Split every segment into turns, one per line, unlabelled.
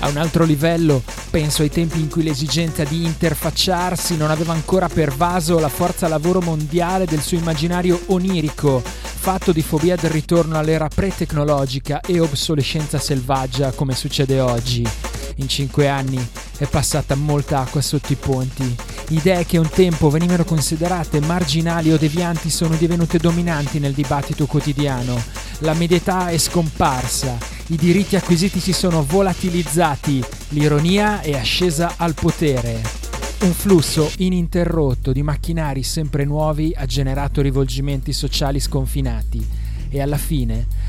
A un altro livello, penso ai tempi in cui l'esigenza di interfacciarsi non aveva ancora pervaso la forza lavoro mondiale del suo immaginario onirico, fatto di fobia del ritorno all'era pre-tecnologica e obsolescenza selvaggia come succede oggi. In cinque anni è passata molta acqua sotto i ponti. Idee che un tempo venivano considerate marginali o devianti sono divenute dominanti nel dibattito quotidiano. La medietà è scomparsa i diritti acquisiti si sono volatilizzati, l'ironia è ascesa al potere. Un flusso ininterrotto di macchinari sempre nuovi ha generato rivolgimenti sociali sconfinati e alla fine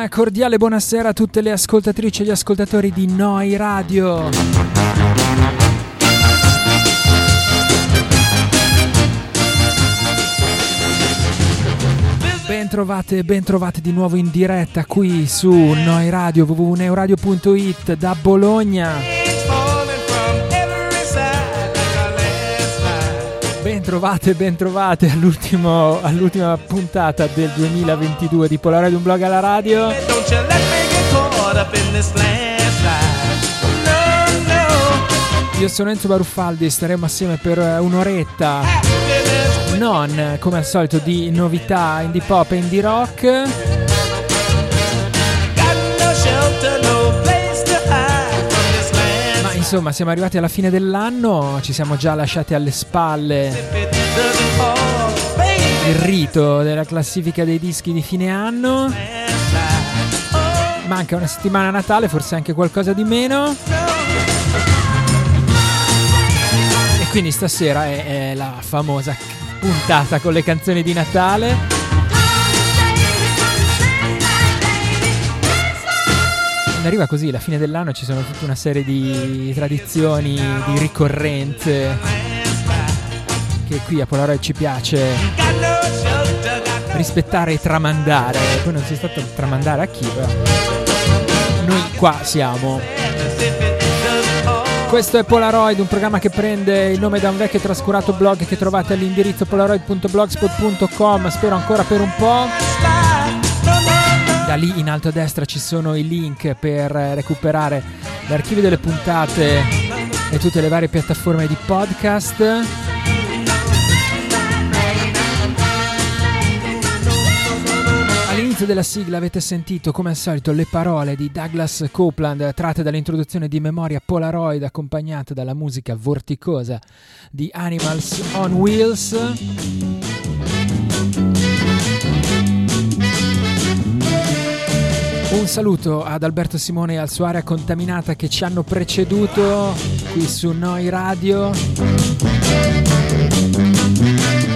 Una cordiale buonasera a tutte le ascoltatrici e gli ascoltatori di Noi Radio. Bentrovate, bentrovate di nuovo in diretta qui su Noi Radio www.neuradio.it da Bologna. Bentrovate, bentrovate all'ultima puntata del 2022 di Polaroid Un Blog alla Radio. Io sono Enzo Baruffaldi, staremo assieme per eh, un'oretta. Non come al solito di novità indie pop e indie rock insomma, siamo arrivati alla fine dell'anno, ci siamo già lasciati alle spalle il rito della classifica dei dischi di fine anno. Manca una settimana a Natale, forse anche qualcosa di meno. E quindi stasera è, è la famosa puntata con le canzoni di Natale. Arriva così la fine dell'anno ci sono tutta una serie di tradizioni, di ricorrenze che qui a Polaroid ci piace rispettare e tramandare. Poi non si è stato tramandare a chi, però noi qua siamo. Questo è Polaroid, un programma che prende il nome da un vecchio e trascurato blog che trovate all'indirizzo polaroid.blogspot.com, spero ancora per un po'. Da lì in alto a destra ci sono i link per recuperare l'archivio delle puntate e tutte le varie piattaforme di podcast. All'inizio della sigla avete sentito come al solito le parole di Douglas Copeland tratte dall'introduzione di Memoria Polaroid accompagnate dalla musica vorticosa di Animals on Wheels. Un saluto ad Alberto Simone e al suo area contaminata che ci hanno preceduto qui su Noi Radio.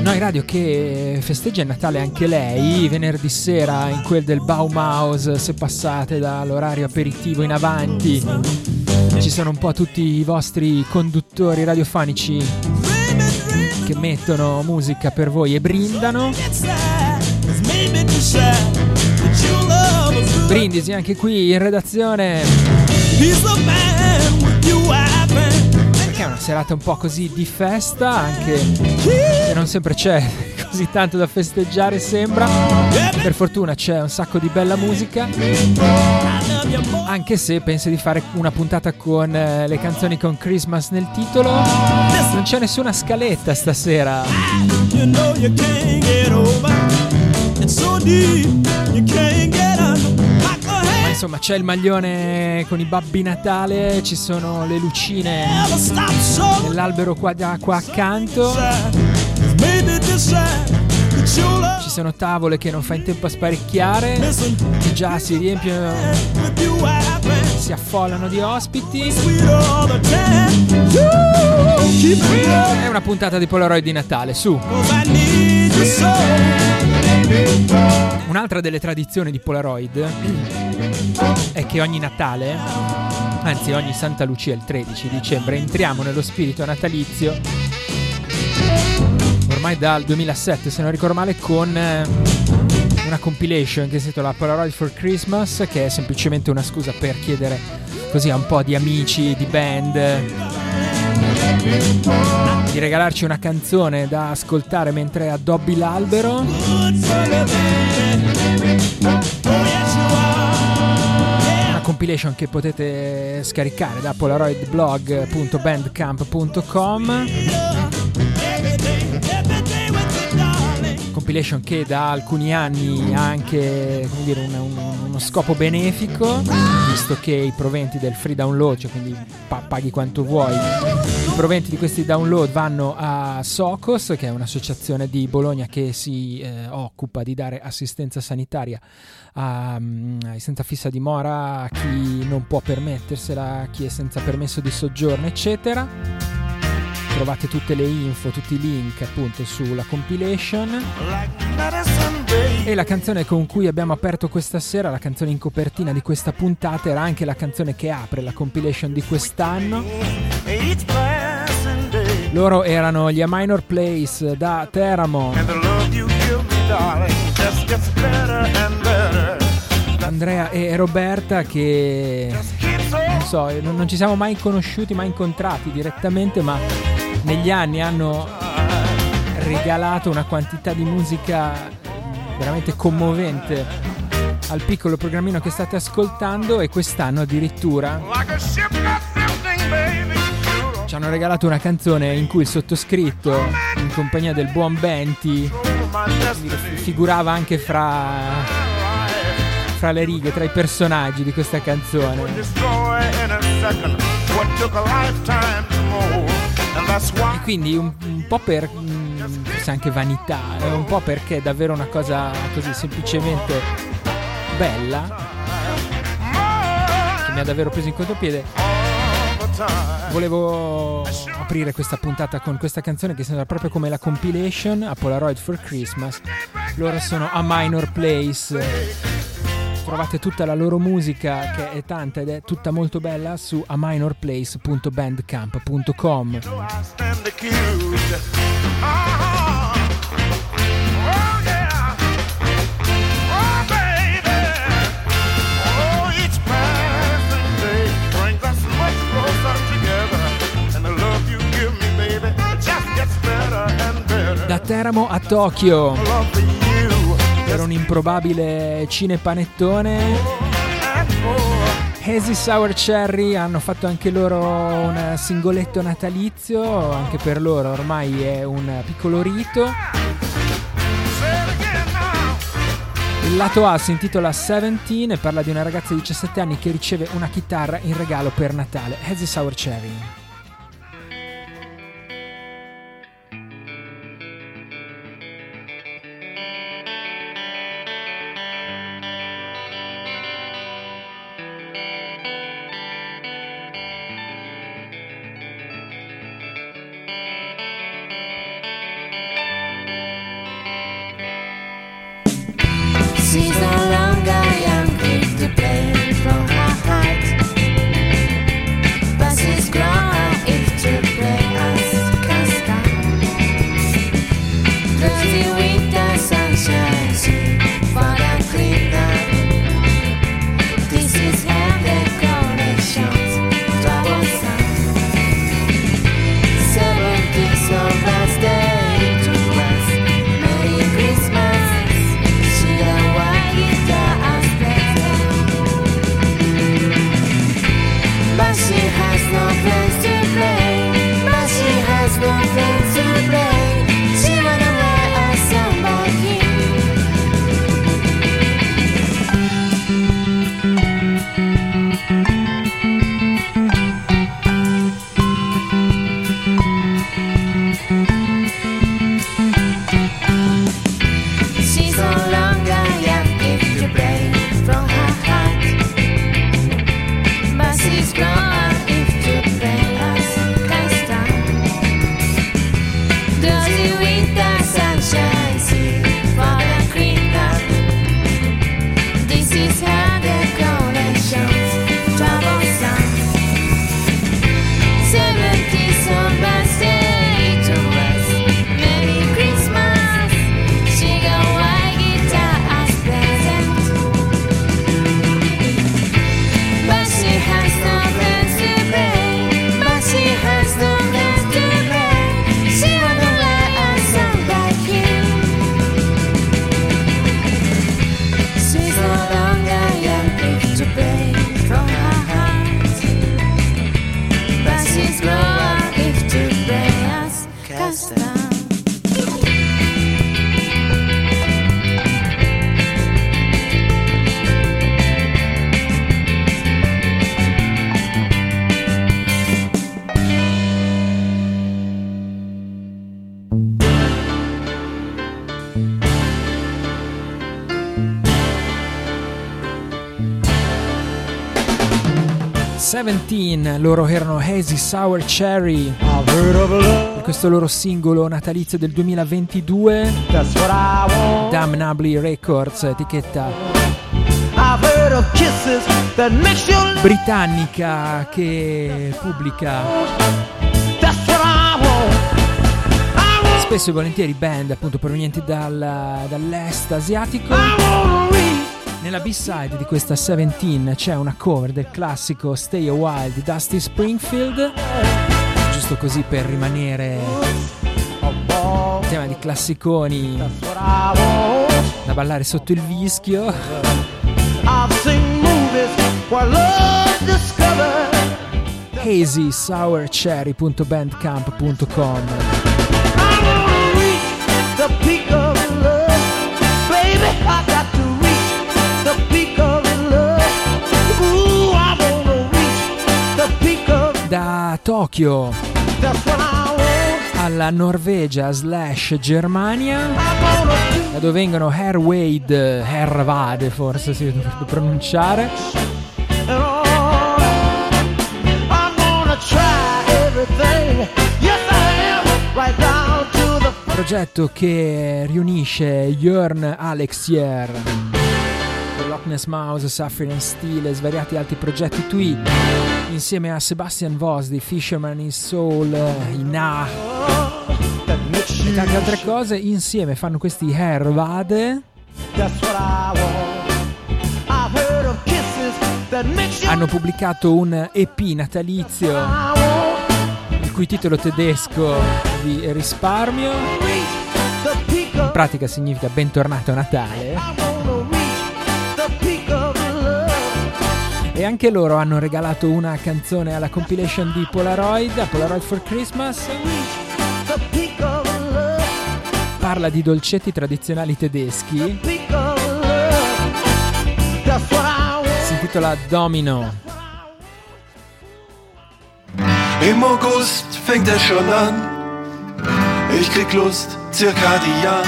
Noi Radio che festeggia il Natale anche lei, venerdì sera in quel del Baumhaus, se passate dall'orario aperitivo in avanti. Ci sono un po' tutti i vostri conduttori radiofonici che mettono musica per voi e brindano. Brindisi anche qui in redazione. Perché è una serata un po' così di festa, anche se non sempre c'è così tanto da festeggiare sembra. Per fortuna c'è un sacco di bella musica. Anche se penso di fare una puntata con eh, le canzoni con Christmas nel titolo. Non c'è nessuna scaletta stasera. You know you can't get over. It's so deep, you can't get insomma c'è il maglione con i babbi Natale, ci sono le lucine nell'albero qua, qua accanto. Ci sono tavole che non fa in tempo a sparecchiare, che già si riempiono, si affollano di ospiti. È una puntata di Polaroid di Natale, su. Un'altra delle tradizioni di Polaroid è che ogni Natale, anzi ogni Santa Lucia il 13 dicembre, entriamo nello spirito natalizio ormai dal 2007 se non ricordo male con eh, una compilation che si intitola Polaroid for Christmas che è semplicemente una scusa per chiedere così a un po' di amici, di band di regalarci una canzone da ascoltare mentre addobbi l'albero. Una compilation che potete scaricare da polaroidblog.bandcamp.com compilation che da alcuni anni ha anche dire, un, un, uno scopo benefico, visto che i proventi del free download, cioè quindi pa- paghi quanto vuoi, proventi di questi download vanno a Socos, che è un'associazione di Bologna che si eh, occupa di dare assistenza sanitaria a, um, ai senza fissa dimora, a chi non può permettersela, a chi è senza permesso di soggiorno, eccetera trovate tutte le info, tutti i link appunto sulla compilation. E la canzone con cui abbiamo aperto questa sera, la canzone in copertina di questa puntata, era anche la canzone che apre la compilation di quest'anno. Loro erano gli A Minor Place da Teramo. Andrea e Roberta che non so, non ci siamo mai conosciuti, mai incontrati direttamente, ma negli anni hanno regalato una quantità di musica veramente commovente al piccolo programmino che state ascoltando e quest'anno addirittura ci hanno regalato una canzone in cui il sottoscritto in compagnia del buon Benti figurava anche fra, fra le righe, tra i personaggi di questa canzone. E quindi un, un po' per forse anche vanità, è un po' perché è davvero una cosa così semplicemente bella, che mi ha davvero preso in contropiede. Volevo aprire questa puntata con questa canzone che sembra proprio come la compilation a Polaroid for Christmas. Loro sono a Minor Place. Trovate tutta la loro musica che è tanta ed è tutta molto bella su aminorplace.bandcamp.com. Teramo a Tokyo per un improbabile cinepanettone. Hazy Sour Cherry hanno fatto anche loro un singoletto natalizio, anche per loro ormai è un piccolo rito. Il lato A si intitola 17 e parla di una ragazza di 17 anni che riceve una chitarra in regalo per Natale. Hazy Sour Cherry. 17, loro erano Hazy Sour Cherry. Per questo loro singolo natalizio del 2022, Damnably Records, etichetta britannica che pubblica spesso e volentieri band appunto provenienti dal, dall'est asiatico. Nella B-side di questa 17 c'è una cover del classico Stay a While di Dusty Springfield, giusto così per rimanere in tema di classiconi da ballare sotto il vischio. hazysourcherry.bandcamp.com the peak da Tokyo alla Norvegia slash Germania da dove vengono Herwade Hervade forse si dovrebbe pronunciare. Progetto che riunisce Jörn Alexier Loch Ness Mouse, Suffering Steel e svariati altri progetti tweet insieme a Sebastian Vos di Fisherman in Soul, in A. E tante altre cose insieme fanno questi Hervade hanno pubblicato un EP natalizio il cui titolo tedesco di risparmio. In pratica significa bentornato a Natale e anche loro hanno regalato una canzone alla compilation di Polaroid, Polaroid for Christmas. Parla di dolcetti tradizionali tedeschi. Si intitola Domino.
Im August fängt er schon an. Ich krieg Lust, zirkadian.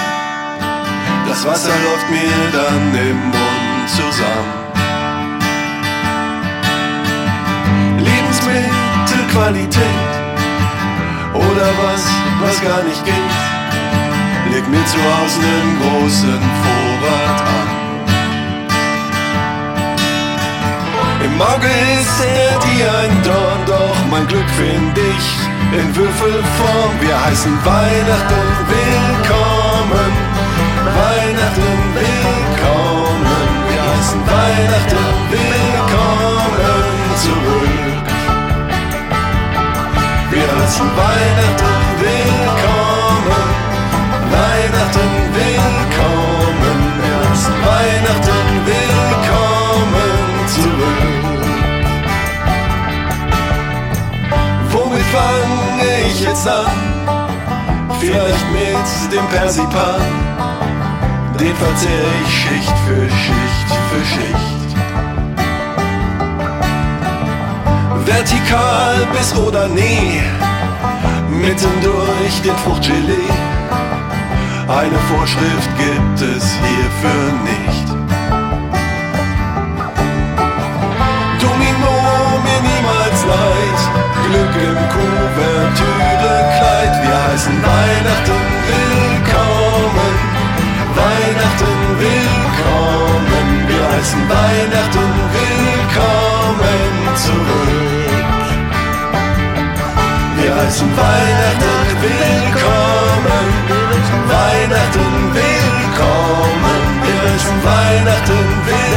Das Wasser läuft mir dann im Mund zusammen. Lebensmittelqualität oder was, was gar nicht geht. Leg mir zu Hause einen großen Vorrat an. Im Auge ist er dir ein Dorn, doch mein Glück find ich in Würfelform. Wir heißen Weihnachten willkommen, Weihnachten willkommen. Wir heißen Weihnachten willkommen zurück. Heißen Weihnachten willkommen, Weihnachten willkommen. Wir heißen Weihnachten willkommen zurück. Womit fange ich jetzt an? Vielleicht mit dem Persipan. Den verzehre ich Schicht für Schicht für Schicht. Vertikal bis oder nie, mitten durch den Fruchtgelee. Eine Vorschrift gibt es hierfür nicht. Domino mir niemals leid, Glück im Kuvertüre-Kleid. Wir heißen Weihnachten willkommen, Weihnachten willkommen. Wir heißen Weihnachten willkommen zurück. Heißen Weihnachten willkommen, Weihnachten willkommen. Wir heißen Weihnachten willkommen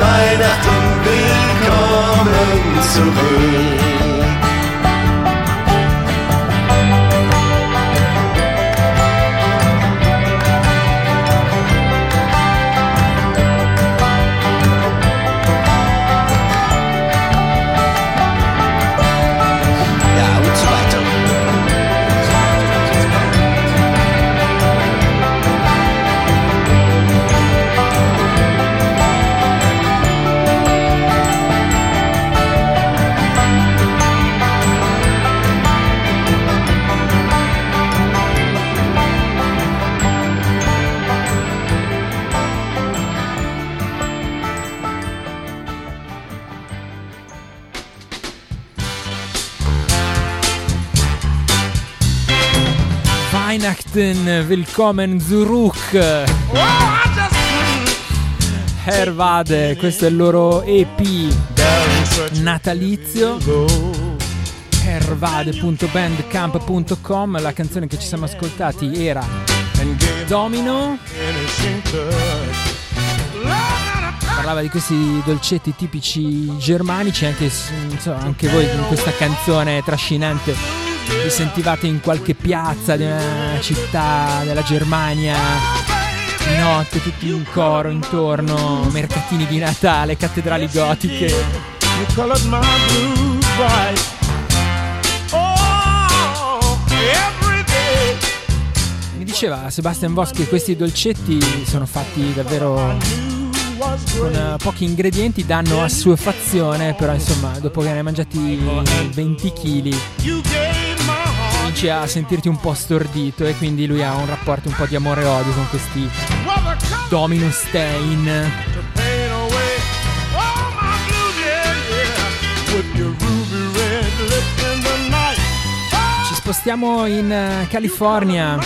Weihnachten willkommen zurück.
Weihnachten, willkommen zurück. Hervade, questo è il loro EP natalizio. Hervade.bandcamp.com, la canzone che ci siamo ascoltati era Domino. Parlava di questi dolcetti tipici germanici, anche, so, anche voi in questa canzone trascinante vi sentivate in qualche piazza di una città della Germania di notte tutti in coro intorno, mercatini di Natale, cattedrali gotiche. Oh, Mi diceva Sebastian Voss che questi dolcetti sono fatti davvero con uh, pochi ingredienti, danno assuefazione, però insomma dopo che ne hai mangiati 20 kg cominci a sentirti un po' stordito e quindi lui ha un rapporto un po' di amore e odio con questi Domino Stain. Ci spostiamo in uh, California.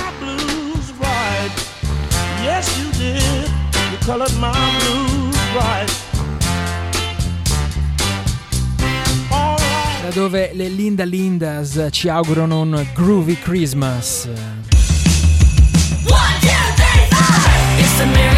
Yes, you did. You colored my blues right. Dove le Linda Lindas ci augurano un groovy Christmas. One, two, three,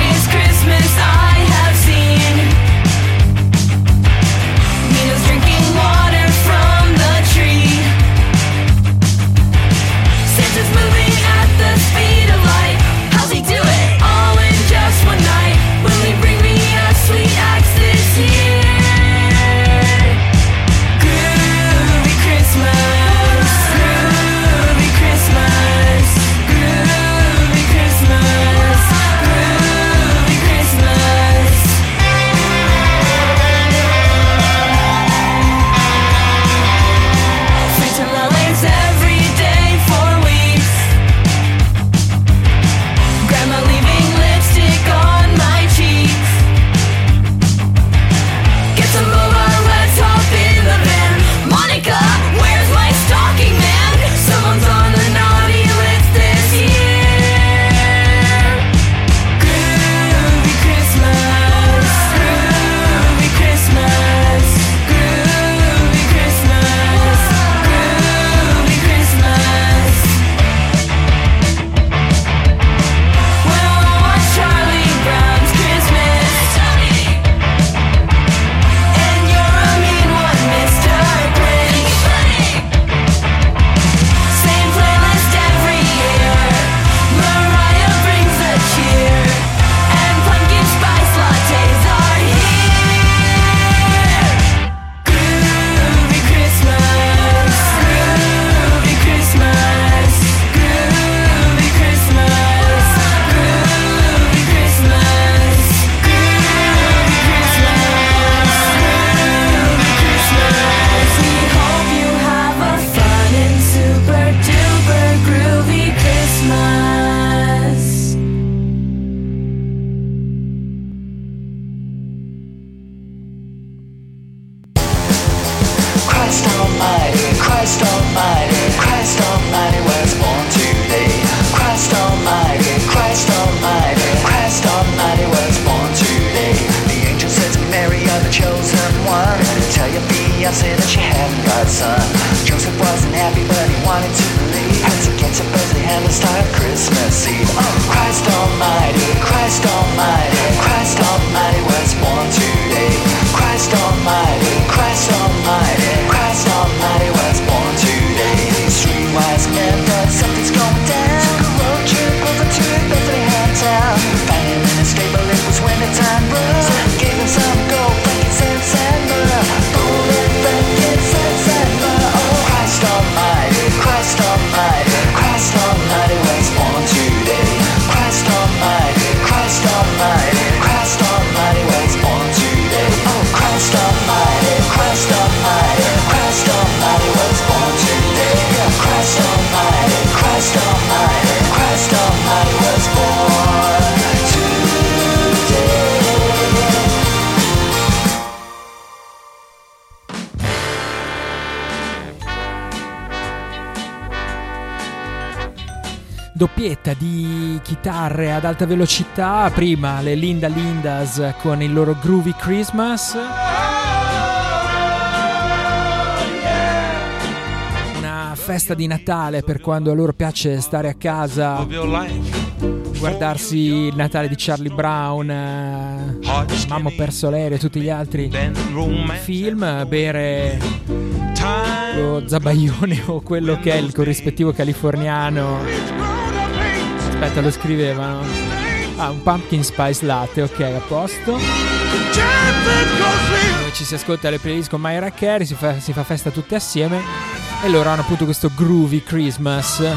doppietta di chitarre ad alta velocità, prima le Linda Lindas con il loro Groovy Christmas. Una festa di Natale per quando a loro piace stare a casa, guardarsi il Natale di Charlie Brown, eh, Mamma perso l'aereo e tutti gli altri film, bere lo zabaione o quello che è il corrispettivo californiano Aspetta, lo scrivevano. Ah, un pumpkin spice latte, ok, a posto. Dove ci si ascolta le playlist con Myra Carey, si fa, si fa festa tutte assieme. E loro hanno appunto questo groovy Christmas. E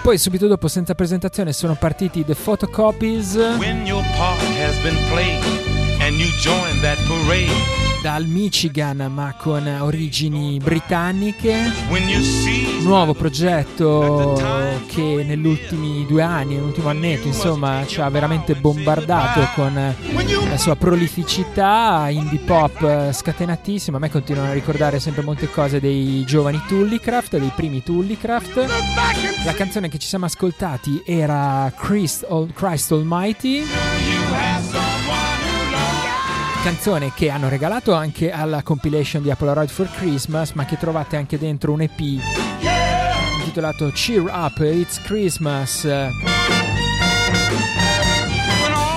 poi subito dopo, senza presentazione, sono partiti The Photocopies. When your part has been played and you join that parade dal Michigan ma con origini britanniche. Nuovo progetto che negli ultimi due anni, nell'ultimo annetto, insomma, ci ha veramente bombardato con la sua prolificità, indie pop scatenatissima. A me continuano a ricordare sempre molte cose dei giovani Tullycraft, dei primi Tullycraft. La canzone che ci siamo ascoltati era Christ, Christ Almighty canzone che hanno regalato anche alla compilation di Polaroid for Christmas, ma che trovate anche dentro un EP intitolato Cheer Up, It's Christmas. Un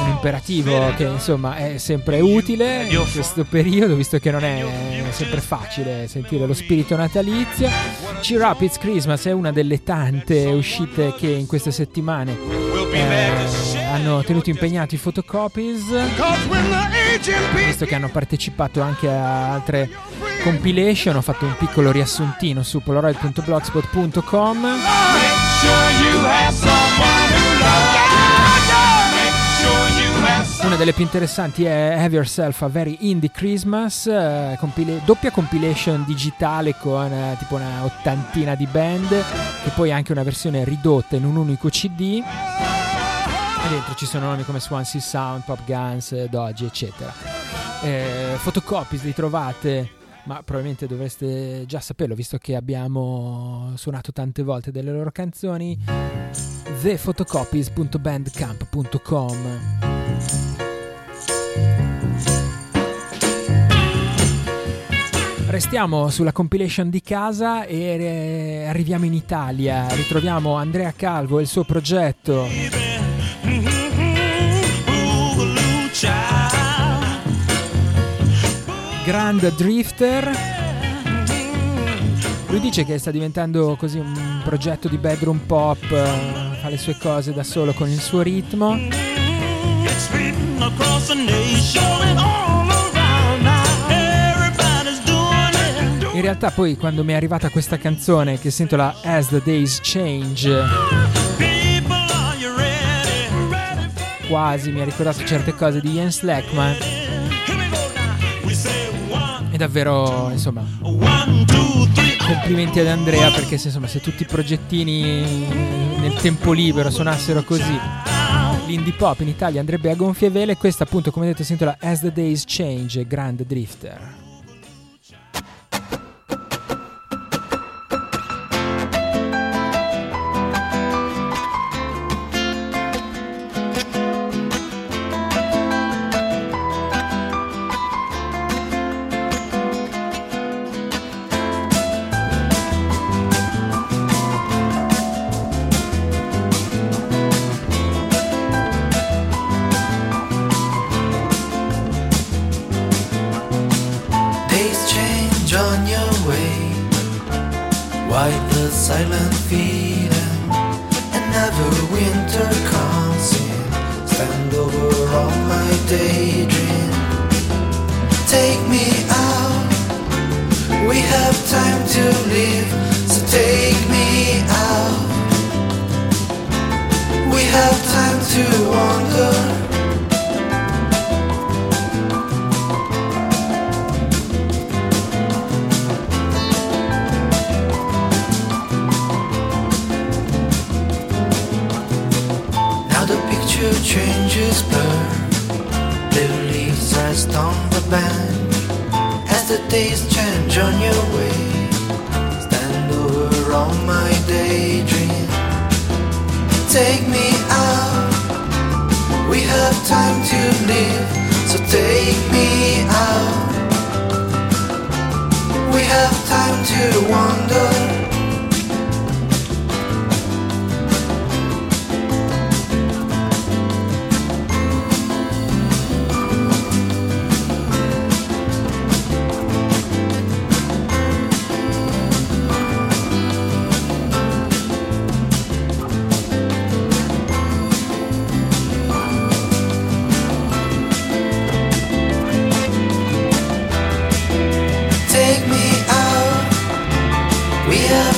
imperativo che insomma è sempre utile in questo periodo, visto che non è sempre facile sentire lo spirito natalizio. Cheer Up, It's Christmas è una delle tante uscite che in queste settimane eh, hanno tenuto impegnati i photocopies. Visto che hanno partecipato anche a altre compilation ho fatto un piccolo riassuntino su polaroid.blogspot.com una delle più interessanti è Have Yourself a Very Indie Christmas, eh, compila- doppia compilation digitale con eh, tipo una ottantina di band, che poi anche una versione ridotta in un unico CD. E dentro ci sono nomi come Swansea Sound, Pop Guns, Dodge, eccetera. Eh, fotocopies li trovate, ma probabilmente dovreste già saperlo visto che abbiamo suonato tante volte delle loro canzoni. thefotocopies.bandcamp.com Restiamo sulla compilation di casa e eh, arriviamo in Italia. Ritroviamo Andrea Calvo e il suo progetto. Grand Drifter. Lui dice che sta diventando così un progetto di bedroom pop, eh, fa le sue cose da solo con il suo ritmo. In realtà poi quando mi è arrivata questa canzone che sento la As the Days Change quasi mi ha ricordato certe cose di Ian Slackman è davvero insomma complimenti ad Andrea perché se, insomma se tutti i progettini nel tempo libero suonassero così l'indie pop in Italia andrebbe a gonfie vele. Questa appunto come detto si intitola As the Days Change Grand Drifter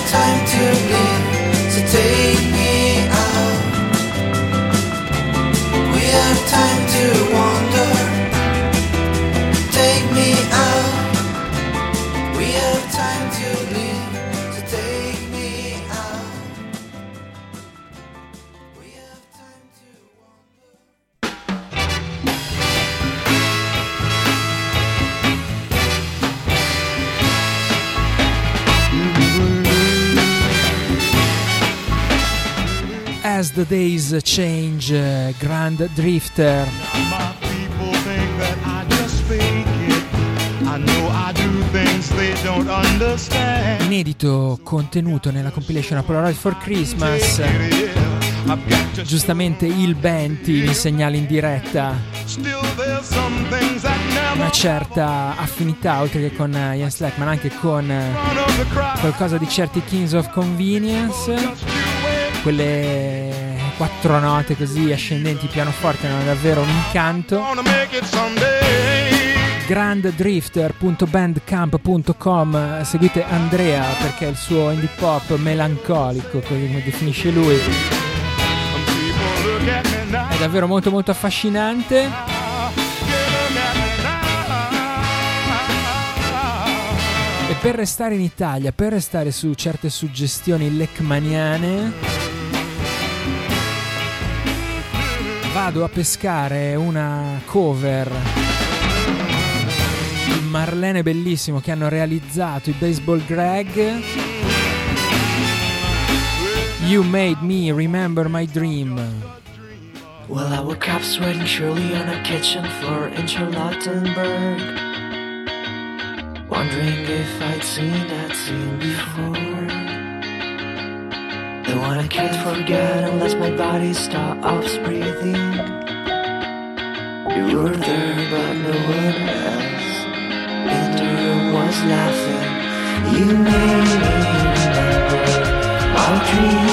time to live,
the Days Change, eh, Grand Drifter. Inedito contenuto nella compilation A Polaroid for Christmas. Giustamente il Benti mi segnala in diretta una certa affinità, oltre che con eh, Ian Slack, ma anche con eh, qualcosa di certi Kings of Convenience. Quelle quattro note così ascendenti pianoforte hanno davvero un incanto. Granddrifter.bandcamp.com seguite Andrea perché è il suo indie pop melancolico come definisce lui. È davvero molto molto affascinante. E per restare in Italia per restare su certe suggestioni leckmaniane vado a pescare una cover di Marlene Bellissimo che hanno realizzato i Baseball Greg You Made Me Remember My Dream
Well, I woke up sweating surely on a kitchen floor in Charlottenburg. Wondering if I'd seen that scene before. The one I can't forget unless my body stops breathing. You were there, but no one else in the room was laughing. You made me remember my dream.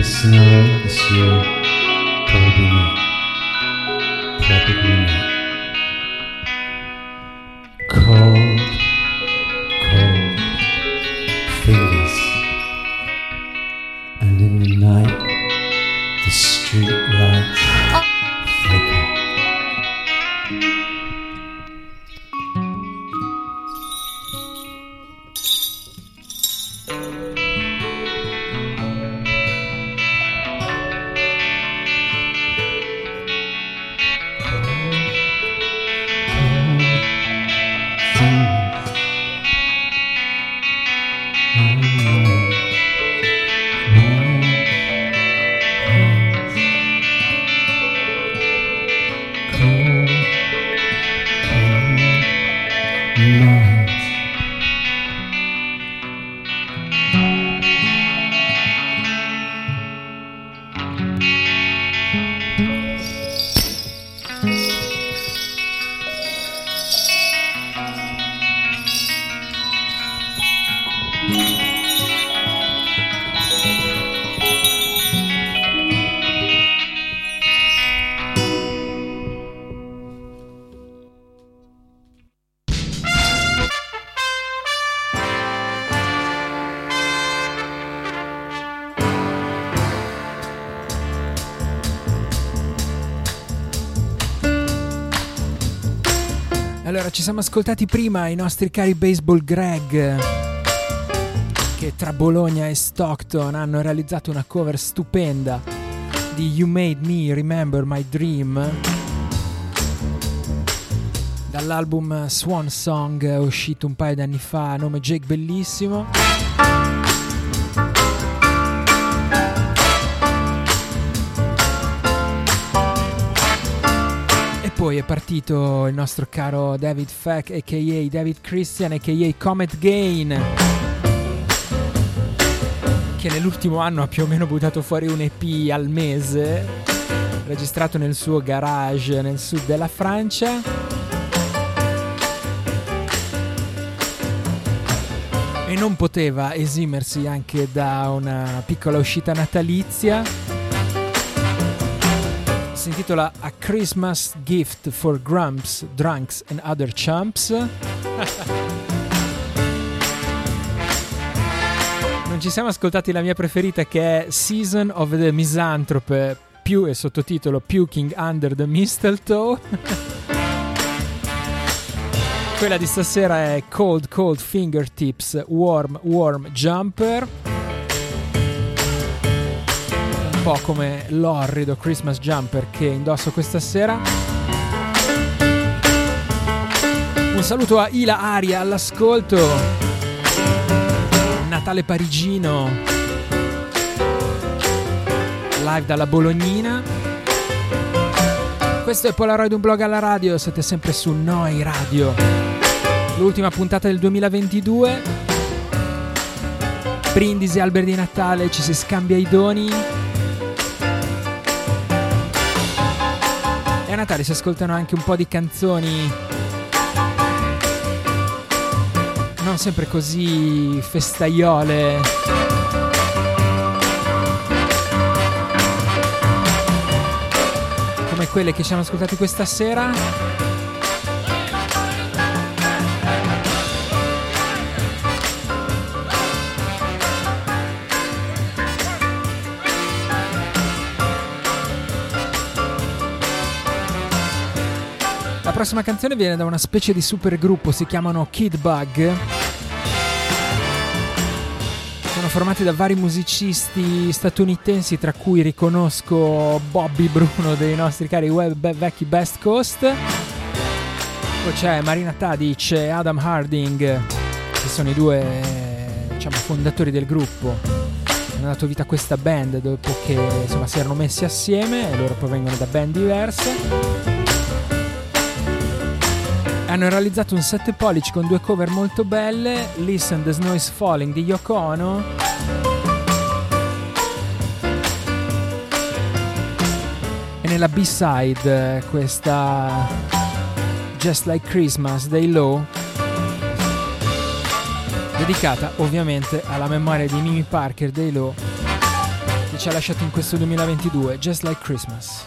This now,
is your Probably not. Probably.
Ci siamo ascoltati prima i nostri cari baseball Greg che tra Bologna e Stockton hanno realizzato una cover stupenda di You Made Me Remember My Dream dall'album Swan Song uscito un paio d'anni fa, nome Jake Bellissimo. Poi è partito il nostro caro David Feck, a.k.a. David Christian, a.k.a. Comet Gain, che nell'ultimo anno ha più o meno buttato fuori un EP al mese, registrato nel suo garage nel sud della Francia. E non poteva esimersi anche da una piccola uscita natalizia si intitola A Christmas Gift for Grumps, Drunks and Other Chumps. Non ci siamo ascoltati la mia preferita che è Season of the Misanthrope, più e sottotitolo Puking Under the Mistletoe. Quella di stasera è Cold Cold Fingertips Warm Warm Jumper po' come l'orrido Christmas jumper che indosso questa sera. Un saluto a Ila Aria all'ascolto. Natale parigino. Live dalla Bolognina. Questo è Polaroid un blog alla radio, siete sempre su Noi Radio. L'ultima puntata del 2022. Brindisi, alberi di Natale, ci si scambia i doni. E a Natale si ascoltano anche un po' di canzoni non sempre così festaiole. Come quelle che ci hanno ascoltati questa sera. Prossima canzone viene da una specie di supergruppo, si chiamano Kid Bug. sono formati da vari musicisti statunitensi, tra cui riconosco Bobby Bruno dei nostri cari web vecchi Best Coast. Poi c'è Marina Tadic e Adam Harding, che sono i due diciamo, fondatori del gruppo. Hanno dato vita a questa band dopo che insomma, si erano messi assieme e loro provengono da band diverse hanno realizzato un 7 pollici con due cover molto belle, Listen the Snow is Falling di Yoko Ono. E nella B-side questa Just Like Christmas dei Low dedicata ovviamente alla memoria di Mimi Parker dei Low che ci ha lasciato in questo 2022 Just Like Christmas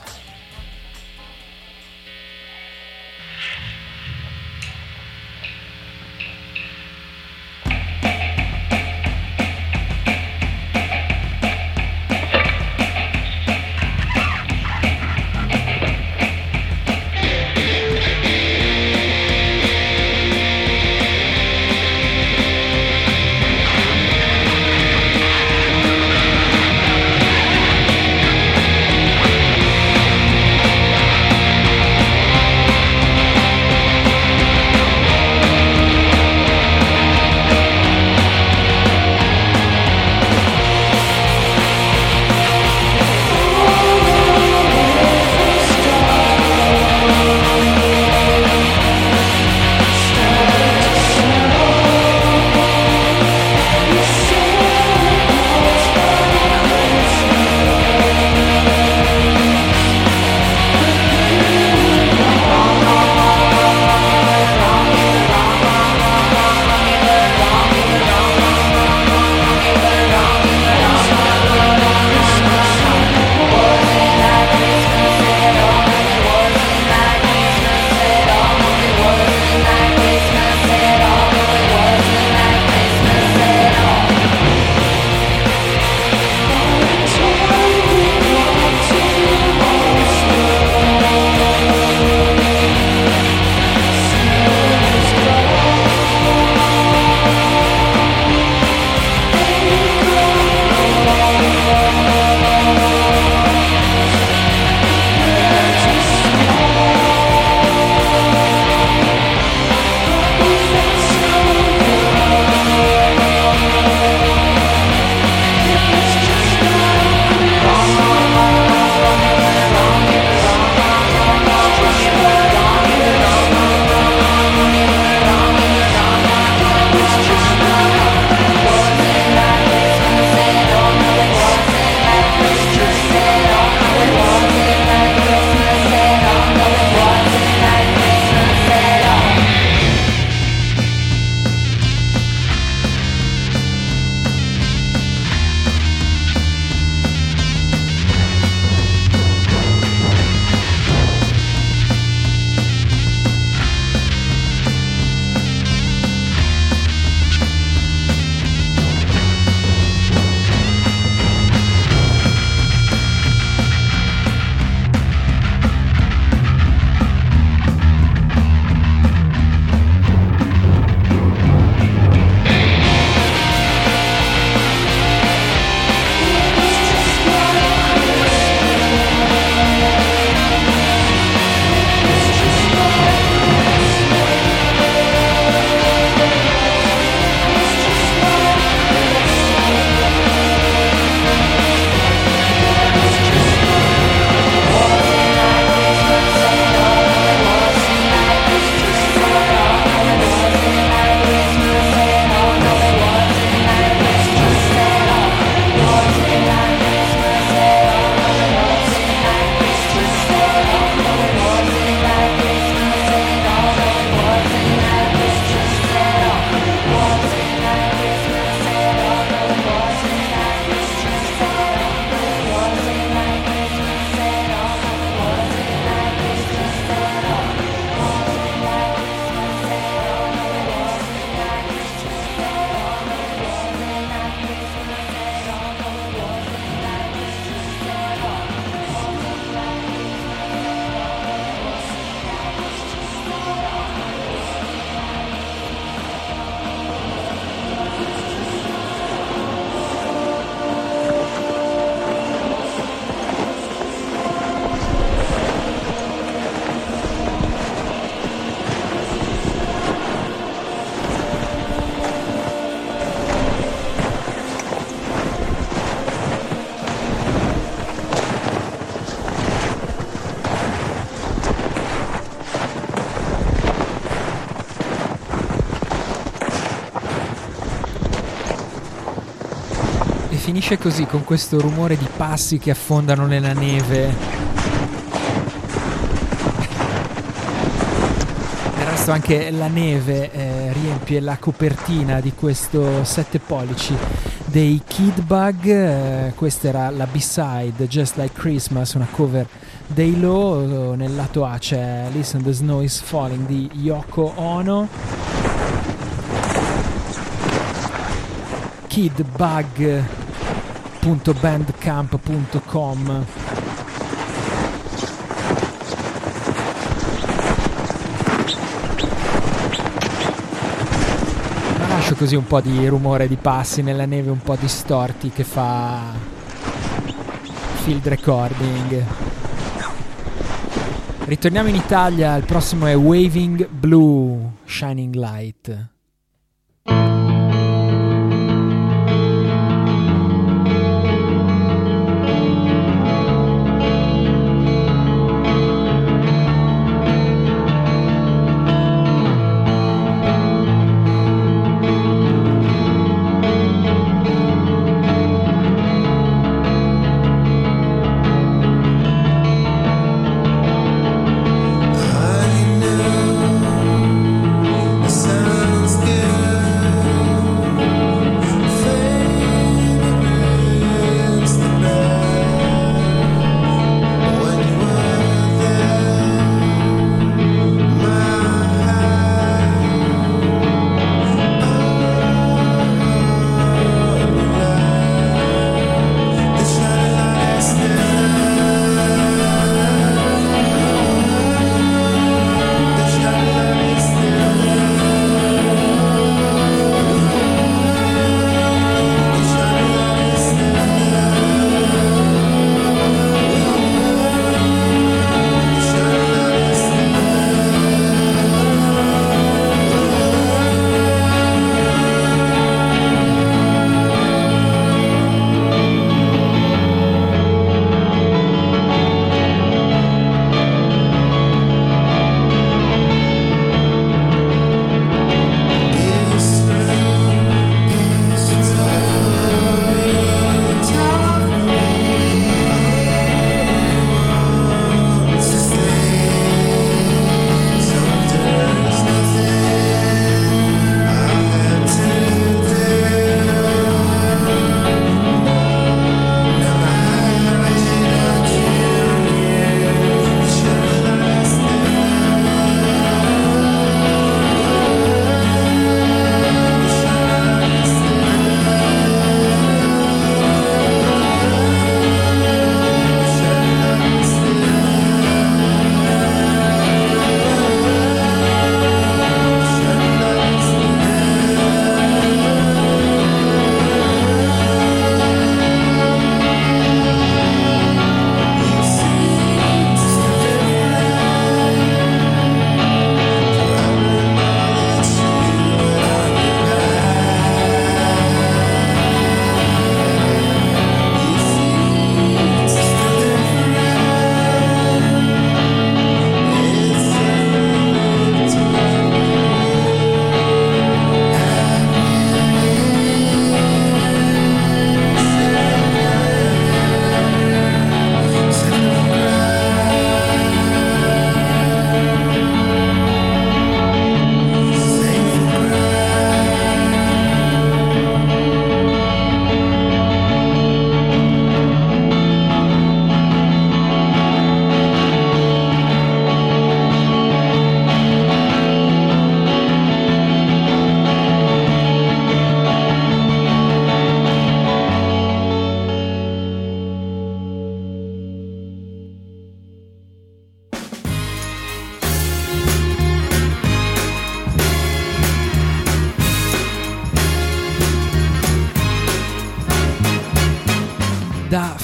finisce così con questo rumore di passi che affondano nella neve. Del resto anche la neve eh, riempie la copertina di questo 7 pollici dei Kid Bug. Eh, questa era la B-side Just Like Christmas, una cover dei Low. Nel lato A c'è Listen the Snow is Falling di Yoko Ono. kidbug.bandcamp.com Ma lascio così un po' di rumore di passi nella neve un po' distorti che fa field recording. Ritorniamo in Italia, il prossimo è Waving Blue Shining Light.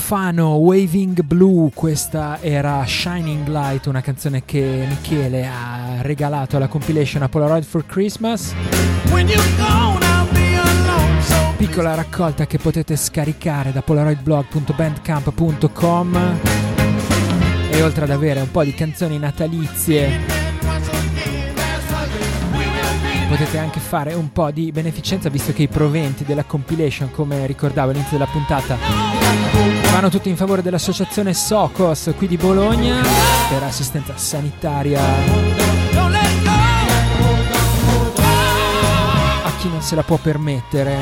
Fano Waving Blue, questa era Shining Light, una canzone che Michele ha regalato alla compilation a Polaroid for Christmas. Piccola raccolta che potete scaricare da polaroidblog.bandcamp.com e oltre ad avere un po' di canzoni natalizie potete anche fare un po' di beneficenza visto che i proventi della compilation, come ricordavo all'inizio della puntata, vanno tutti in favore dell'associazione Socos qui di Bologna per assistenza sanitaria a chi non se la può permettere,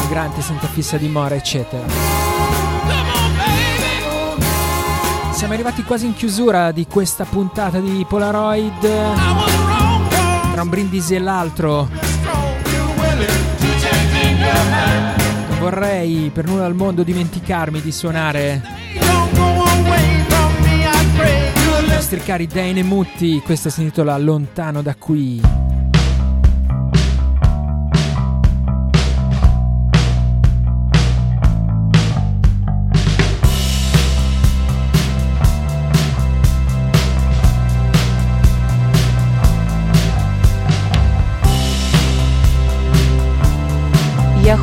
migranti senza fissa dimora, eccetera. Siamo arrivati quasi in chiusura di questa puntata di Polaroid. Tra un brindisi e l'altro. Vorrei per nulla al mondo dimenticarmi di suonare i nostri cari Mutti. Questa si intitola Lontano da qui.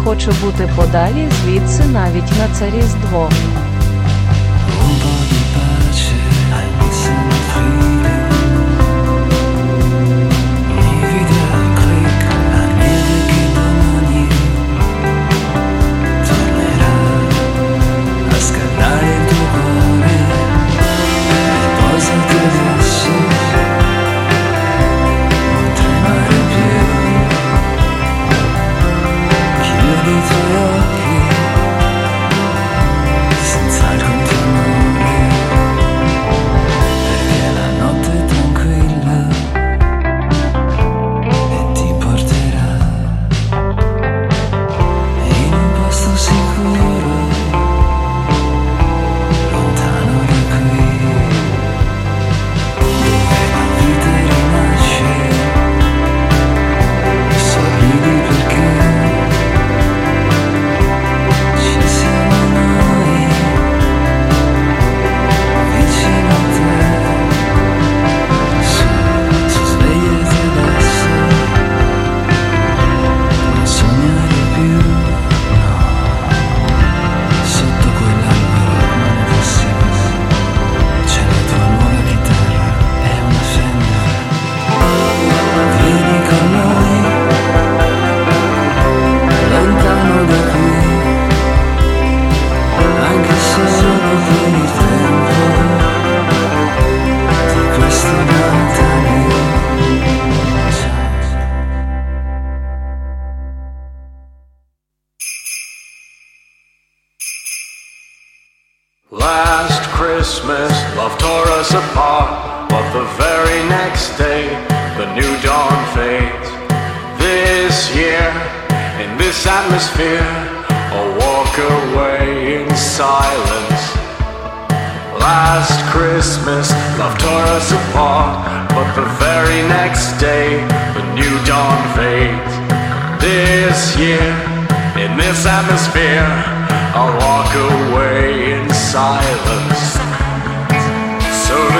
Хочу бути подалі звідси навіть на це різдво.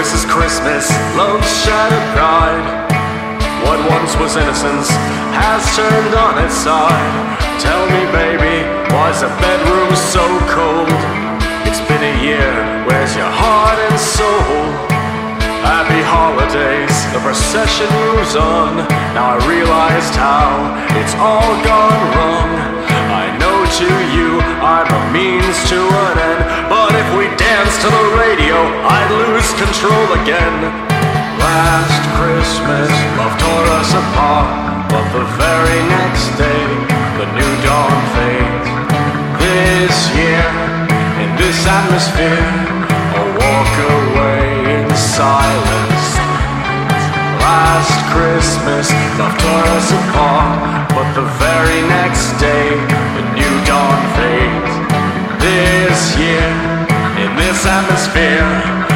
This is Christmas, love's shattered pride. What once was innocence has turned on its side. Tell me, baby, why's the bedroom so cold? It's been a year, where's your heart and soul? Happy holidays, the procession moves on. Now I realized how it's all gone wrong to you, I'm a means to an end. But if we dance to the radio, I'd lose control again. Last Christmas, love tore us apart, but the very next day, the new dawn fades. This year, in this atmosphere, I'll walk away in silence. Last Christmas, love tore us apart, but the very next day, this year in this atmosphere.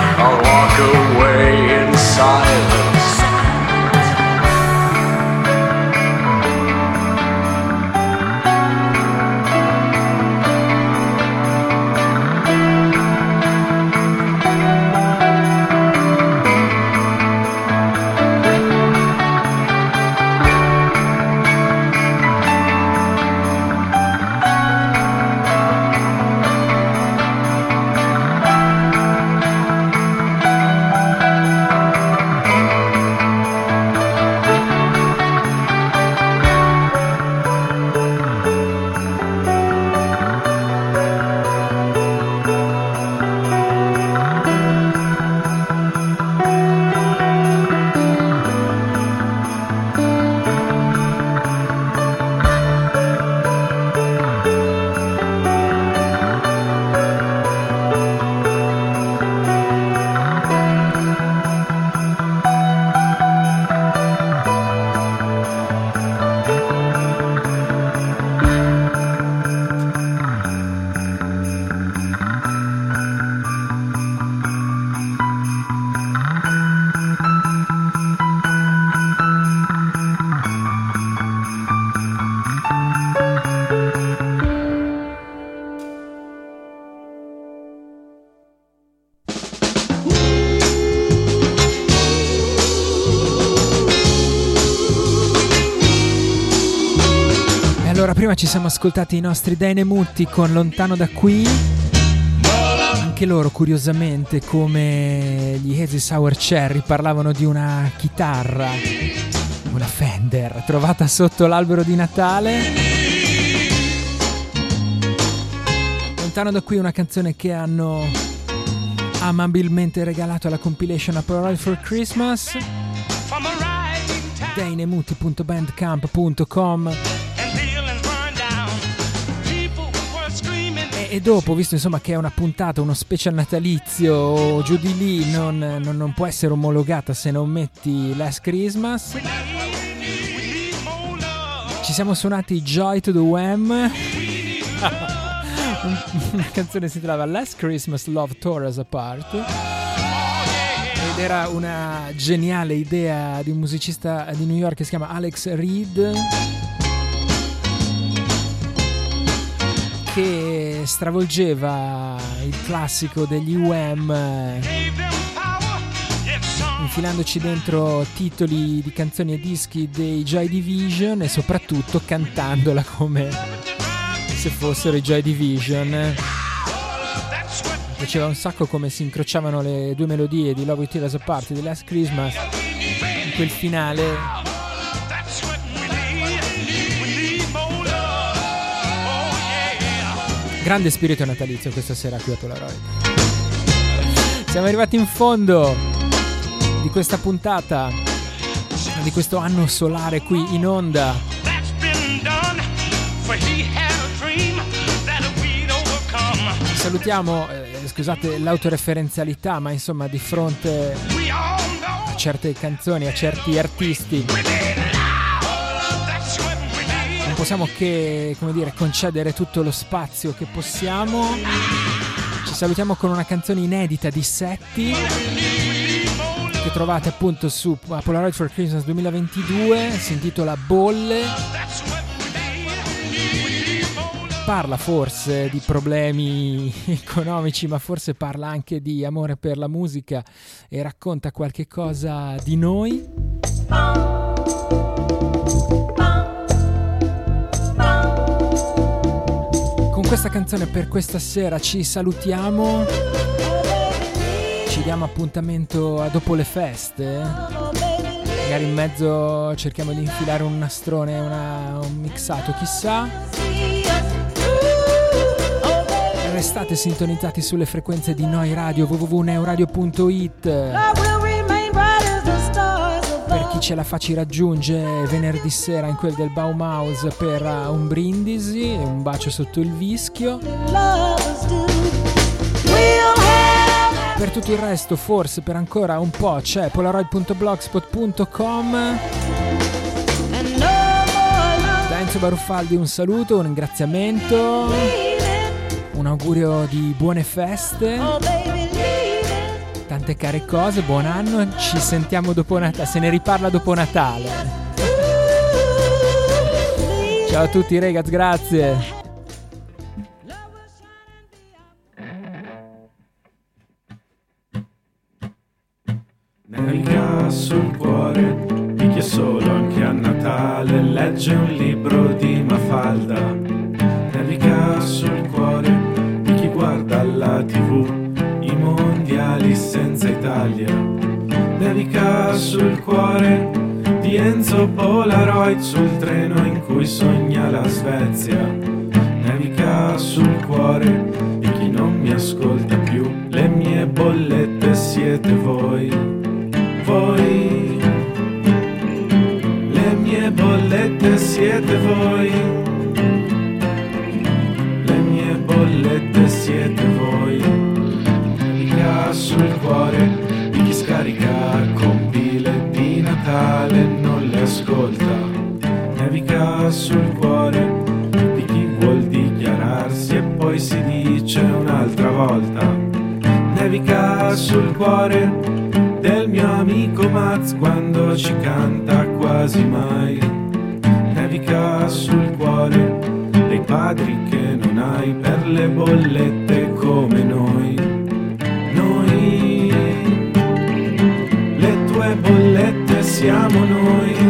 Prima ci siamo ascoltati i nostri Dynamutti con Lontano da qui. Anche loro, curiosamente, come gli Hazy Sour Cherry, parlavano di una chitarra, una Fender, trovata sotto l'albero di Natale. Lontano da qui una canzone che hanno amabilmente regalato alla compilation A Polaroid for Christmas. Dainemuti.bandcamp.com e, dopo, visto insomma che è una puntata, uno special natalizio, giù di lì non, non- non può essere omologata se non metti Last Christmas. Ci siamo suonati Joy to the Wham. Una canzone si trovava Last Christmas Love Tore Us Apart. Ed era una geniale idea di un musicista di New York che si chiama Alex Reed. Che stravolgeva il classico degli eh, infilandoci dentro titoli di canzoni e dischi dei Joy Division e soprattutto cantandola come se fossero i Joy Division. Mi piaceva un sacco come si incrociavano le due melodie di Love With Tears Apart e di Last Christmas in quel finale grande spirito natalizio questa sera qui a Polaroid siamo arrivati in fondo di questa puntata di questo anno solare qui in onda. Salutiamo eh, scusate l'autoreferenzialità ma insomma di fronte a certe canzoni a certi artisti possiamo che dire concedere tutto lo spazio che possiamo. Ci salutiamo con una canzone inedita di Setti che trovate appunto su Polaroid for Christmas 2022 si intitola Bolle. Parla forse di problemi economici ma forse parla anche di amore per la musica e racconta qualche cosa di noi questa canzone per questa sera ci salutiamo. Ci diamo appuntamento a dopo le feste. Magari in mezzo cerchiamo di infilare un nastrone una- un mixato chissà. Restate sintonizzati sulle frequenze di Noi Radio www.neuradio.it ce la fa ci raggiunge venerdì sera in quel del Baumhaus per uh, un brindisi e un bacio sotto il vischio. Per tutto il resto forse per ancora un po' c'è polaroid.blogspot.com da Enzo Baruffaldi un saluto, un ringraziamento. Un augurio di buone feste tante care cose, buon anno ci sentiamo dopo Natale, se ne riparla dopo Natale ciao a tutti ragazzi, grazie
Naviga sul cuore di chi è solo anche a Natale legge un libro di Mafalda. Naviga sul cuore senza Italia. Naviga sul cuore di Enzo Polaroid sul treno in cui sogna la Svezia. Naviga sul cuore di chi non mi ascolta più, le mie bollette siete voi voi. Le mie bollette siete voi. Ascolta. Naviga sul cuore di chi vuol dichiararsi e poi si dice un'altra volta. Nevica sul cuore del mio amico Maz quando ci canta quasi mai. Nevica sul cuore dei padri che non hai per le bollette come noi. Noi, le tue bollette siamo noi.